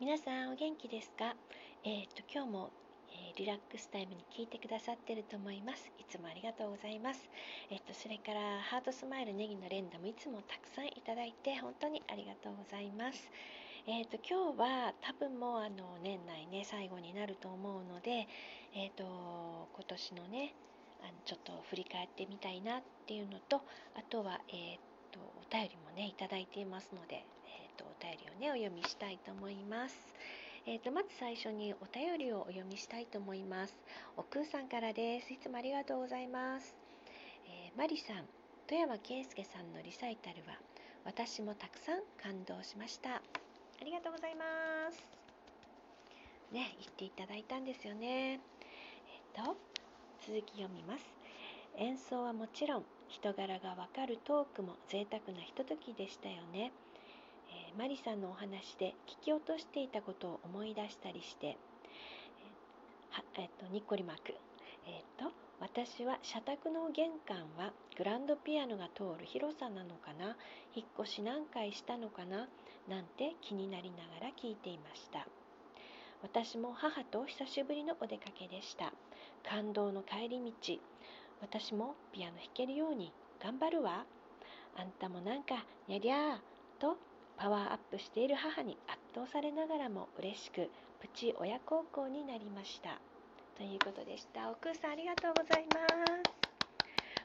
皆さんお元気ですか？えっ、と今日も、えー、リラックスタイムに聞いてくださってると思います。いつもありがとうございます。えっ、とそれからハートスマイルネギの連打もいつもたくさんいただいて本当にありがとうございます。えーと、今日は多分もうあの年内ね最後になると思うので、えーと、今年のねあのちょっと振り返ってみたいなっていうのとあとは、えーと、とお便りもねいただいていますので、とお便りをねお読みしたいと思います。えーと、まず最初にお便りをお読みしたいと思います。おくうさんからです。いつもありがとうございます。えー、マリさん、富山圭介さんのリサイタルは私もたくさん感動しました。ありがとうございます。ね、言っていただいたんですよね。えっ、ー、と、続き読みます。演奏はもちろん人柄がわかるトークも贅沢なひとときでしたよね。マリさんのお話で聞き落としていたことを思い出したりして、え、えー、とにっこりマーク、えーと、私は社宅の玄関はグランドピアノが通る広さなのかな？引っ越し何回したのかな？なんて気になりながら聞いていました。私も母と久しぶりのお出かけでした。感動の帰り道。私もピアノ弾けるように頑張るわ。あんたもなんかにゃりゃーとパワーアップしている母に圧倒されながらも嬉しくプチ親孝行になりました。ということでした。奥さんありがとうございます。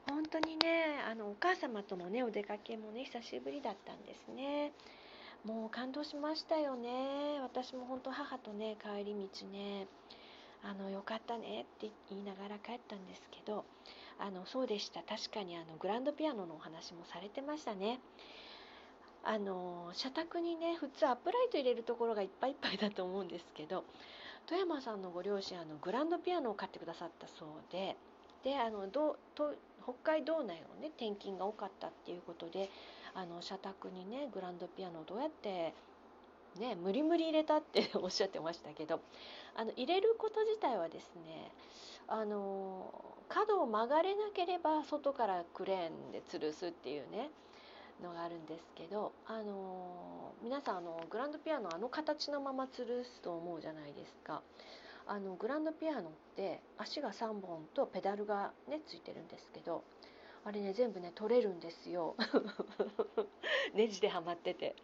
本当にねあのお母様とのねお出かけもね久しぶりだったんですね。もう感動しましたよね。私も本当母とね帰り道ねあのよかったねって言いながら帰ったんですけどあのそうでした。確かにあのグランドピアノのお話もされてましたね。あの社宅にね普通アップライト入れるところがいっぱいいっぱいだと思うんですけど富山さんのご両親あのグランドピアノを買ってくださったそうでであのどと北海道内をね転勤が多かったっていうことであの社宅にねグランドピアノをどうやってね、無理無理入れたっておっしゃってましたけどあの入れること自体はですねあの角を曲がれなければ外からクレーンで吊るすっていうねのがあるんですけど、あの皆さんあのグランドピアノあの形のまま吊るすと思うじゃないですか。あのグランドピアノって足が3本とペダルがねついてるんですけどあれね全部ね取れるんですよ。ネジではまってて。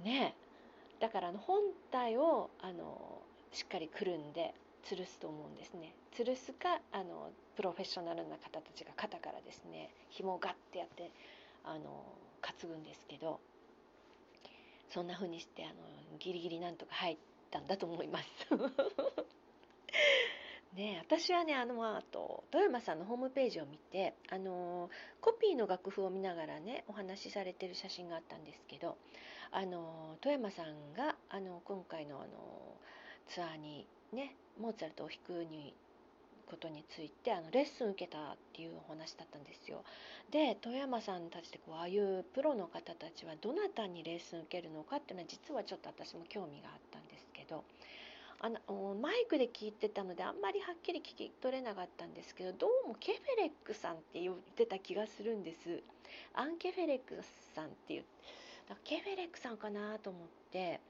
ねだからあの本体をあのしっかりくるんで吊るすと思うんですね。吊るすかあのプロフェッショナルな方たちが肩からですね紐をガッてやってあの担ぐんですけどそんな風にしてあのギリギリなんとか入ったんだと思います。ね、私はねあのあと富山さんのホームページを見てあのコピーの楽譜を見ながらねお話しされてる写真があったんですけどあの富山さんがあの今回のあのツアーにねモーツァルトを弾くにことについてあのレッスン受けたっていうお話だったんですよ。で富山さんたちでこうああいうプロの方たちはどなたにレッスン受けるのかっていうのは実はちょっと私も興味があったんですけどあのマイクで聞いてたのであんまりはっきり聞き取れなかったんですけどどうもケフェレックさんって言ってた気がするんです。アンヌ・ケフェレックさんっていうケフェレックさんかなと思って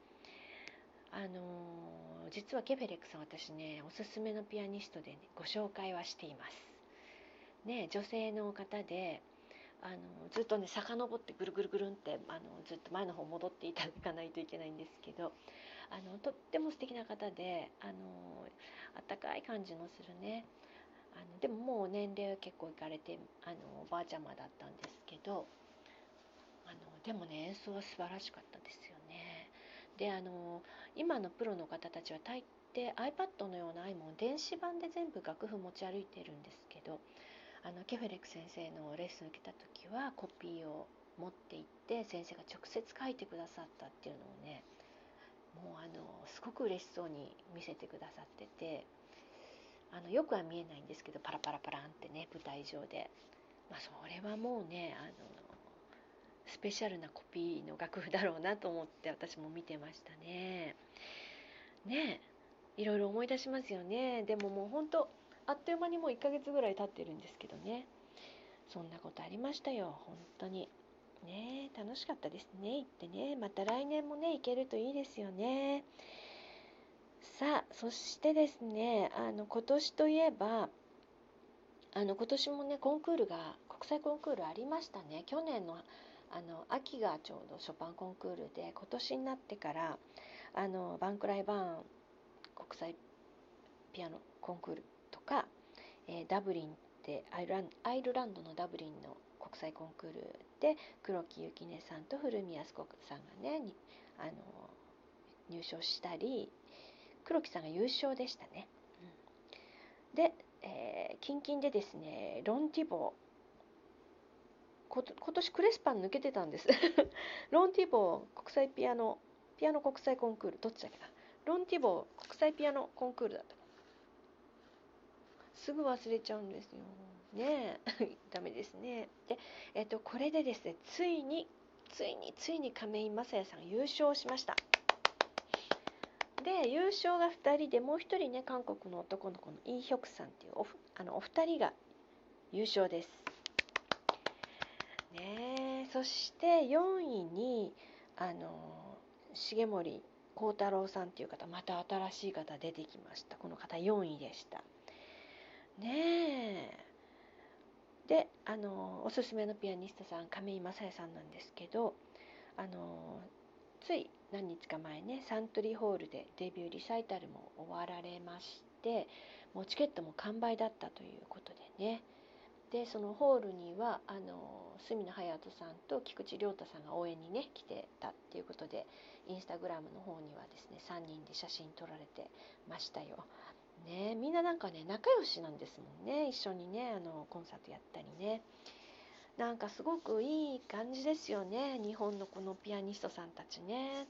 あの実はケフェレックさん私ねおすすめのピアニストで、ね、ご紹介はしています。ね女性の方であのずっとね遡ってぐるぐるぐるんってあのずっと前の方戻っていただかないといけないんですけどあのとっても素敵な方であのあったかい感じのするねあのでももう年齢は結構いかれてあのおばあちゃまだったんですけどあのでもね演奏は素晴らしかったですよね。であの今のプロの方たちは大抵 iPad のような iPhone 電子版で全部楽譜持ち歩いてるんですけどあのケフェレク先生のレッスン受けた時はコピーを持って行って先生が直接書いてくださったっていうのをねもうあのすごく嬉しそうに見せてくださっててあのよくは見えないんですけどパラパラパランってね舞台上で、まあ、それはもうねあのスペシャルなコピーの楽譜だろうなと思って私も見てましたね。ねえいろいろ思い出しますよね。でももう本当あっという間にもう1ヶ月ぐらい経ってるんですけどね。そんなことありましたよ本当に。ね楽しかったですね。行ってね。また来年もね行けるといいですよね。さあそしてですねあの今年といえばあの今年もねコンクールが国際コンクールありましたね。去年のあの秋がちょうどショパンコンクールで今年になってからあのバンクライバーン国際ピアノコンクールとか、えー、ダブリンってアイルランアイルランドのダブリンの国際コンクールで黒木ゆきねさんと古宮康子さんがねあの入賞したり黒木さんが優勝でしたね。うん、で、えー、近々でですねロン・ティボー今年クレスパン抜けてたんです。ロン・ティボー国際ピアノピアノ国際コンクールどっちだっけな。ロン・ティボー国際ピアノコンクールだった。すぐ忘れちゃうんですよ。ねえ。ダメですね。で、えっと、これでですねついについについに亀井正也さん優勝しました。で優勝が2人でもう1人ね韓国の男の子のイ・ヒョクさんっていうおあのお二人が優勝です。ね。そして4位にあの重森幸太郎さんっていう方また新しい方出てきました。この方4位でした。ねえ。であのおすすめのピアニストさん亀井正也さんなんですけどあのつい何日か前ねサントリーホールでデビューリサイタルも終わられましてもうチケットも完売だったということでね。でそのホールにはあの隅野隼人さんと菊池亮太さんが応援にね来てたっていうことでインスタグラムの方にはですね3人で写真撮られてましたよ。ねみんななんかね仲良しなんですもんね一緒にねあのコンサートやったりね。なんかすごくいい感じですよね日本のこのピアニストさんたちね。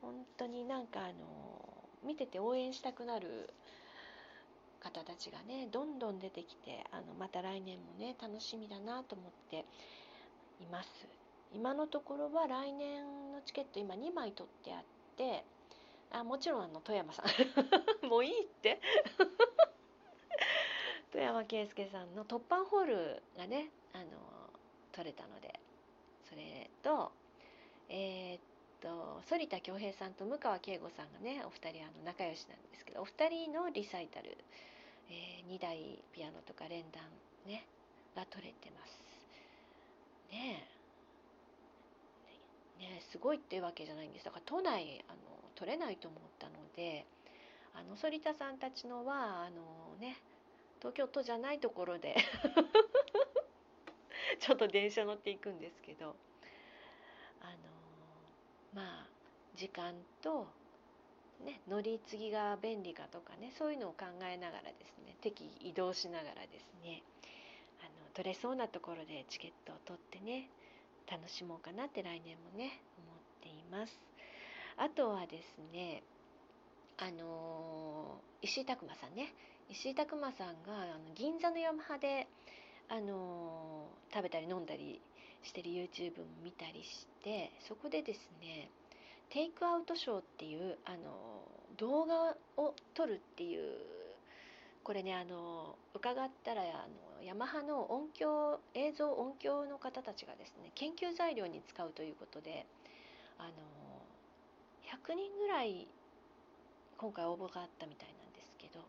本当になんかあの見てて応援したくなる方たちがねどんどん出てきてあのまた来年もね楽しみだなと思っています。今のところは来年のチケット今2枚取ってあってあもちろんあの富山さん。もういいって。富山圭介さんの突破ホールがねあの取れたのでそれとえー、っと反田恭平さんと向川圭吾さんがねお二人あの仲良しなんですけどお二人のリサイタル、えー、2台ピアノとか連弾ねが取れてます。ねえ。ねすごいっていうわけじゃないんです。だから都内あの取れないと思ったのであの反田さんたちのはあのね東京都じゃないところで ちょっと電車乗っていくんですけどあのまあ時間と、ね、乗り継ぎが便利かとかねそういうのを考えながらですね適宜移動しながらですねあの取れそうなところでチケットを取ってね楽しもうかなって来年もね思っています。あとはですねあの石井拓磨さんね石井拓磨さんがあの銀座のヤマハであの食べたり飲んだりしてる YouTube も見たりしてそこでですねテイクアウトショーっていうあの動画を撮るっていうこれねあの伺ったらあのヤマハの音響映像音響の方たちがですね研究材料に使うということであの100人ぐらい今回応募があったみたいなんですけど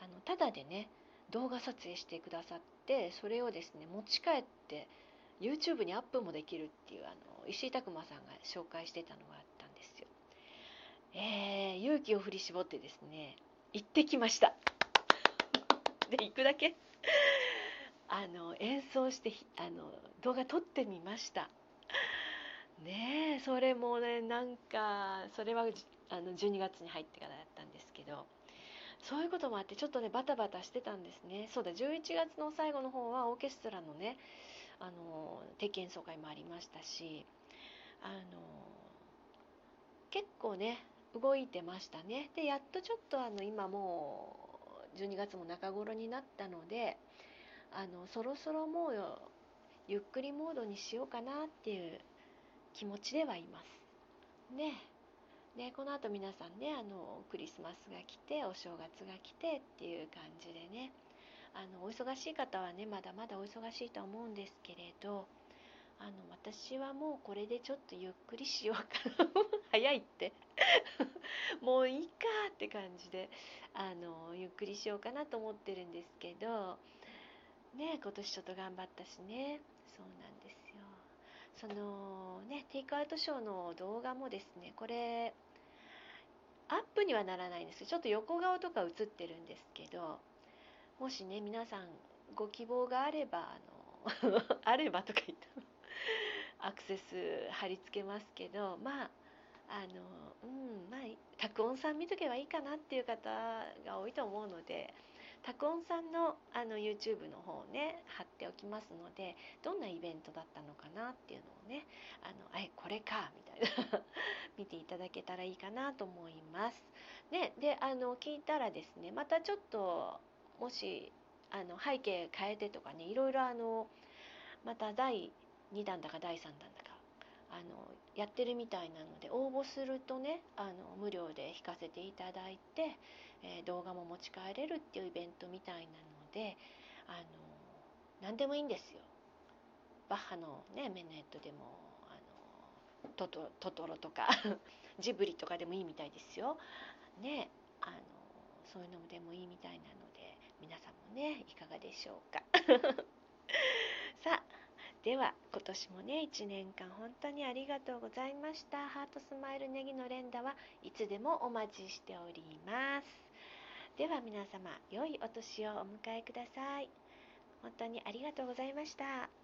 あのただでね動画撮影してくださってそれをですね持ち帰って YouTube にアップもできるっていうあの石井拓磨さんが紹介してたのがあったんですよ。えー、勇気を振り絞ってですね行ってきました。で行くだけあの演奏してあの動画撮ってみました。ねえそれもねなんかそれはあの12月に入ってからだったんですけどそういうこともあってちょっとねバタバタしてたんですねそうだ11月の最後の方はオーケストラのねあの定期演奏会もありましたしあの結構ね動いてましたねでやっとちょっとあの今もう12月も中頃になったのであのそろそろもうゆっくりモードにしようかなっていう気持ちではいます。ねでこの後皆さんねあのクリスマスが来てお正月が来てっていう感じでねあのお忙しい方はねまだまだお忙しいと思うんですけれどあの私はもうこれでちょっとゆっくりしようかな。早いって。もういいかって感じであのゆっくりしようかなと思ってるんですけどね今年ちょっと頑張ったしね。そうなんですよ。そのねテイクアウトショーの動画もですねこれアップにはならないんです。けどちょっと横顔とか映ってるんですけどもしね皆さんご希望があればあの あればとか言ったアクセス貼り付けますけどまああのうんまあ拓音さん見とけばいいかなっていう方が多いと思うので拓音さんのあの YouTube の方をね貼っておきますのでどんなイベントだったのかなっていうのをねあのえこれかみたいな 見ていただけたらいいかなと思います。ね、であの聞いたらですねまたちょっともしあの背景変えてとかねいろいろあのまた第2弾だか第3弾だかあのやってるみたいなので応募するとねあの無料で弾かせていただいて、えー、動画も持ち帰れるっていうイベントみたいなのであの何でもいいんですよ。バッハのねメネットでもあのトトトトロとかジブリとかでもいいみたいですよ。ねそういうのでもいいみたいなので皆さんもねいかがでしょうか。さあでは今年もね1年間本当にありがとうございました。ハートスマイルネギの連打はいつでもお待ちしております。では皆様良いお年をお迎えください。本当にありがとうございました。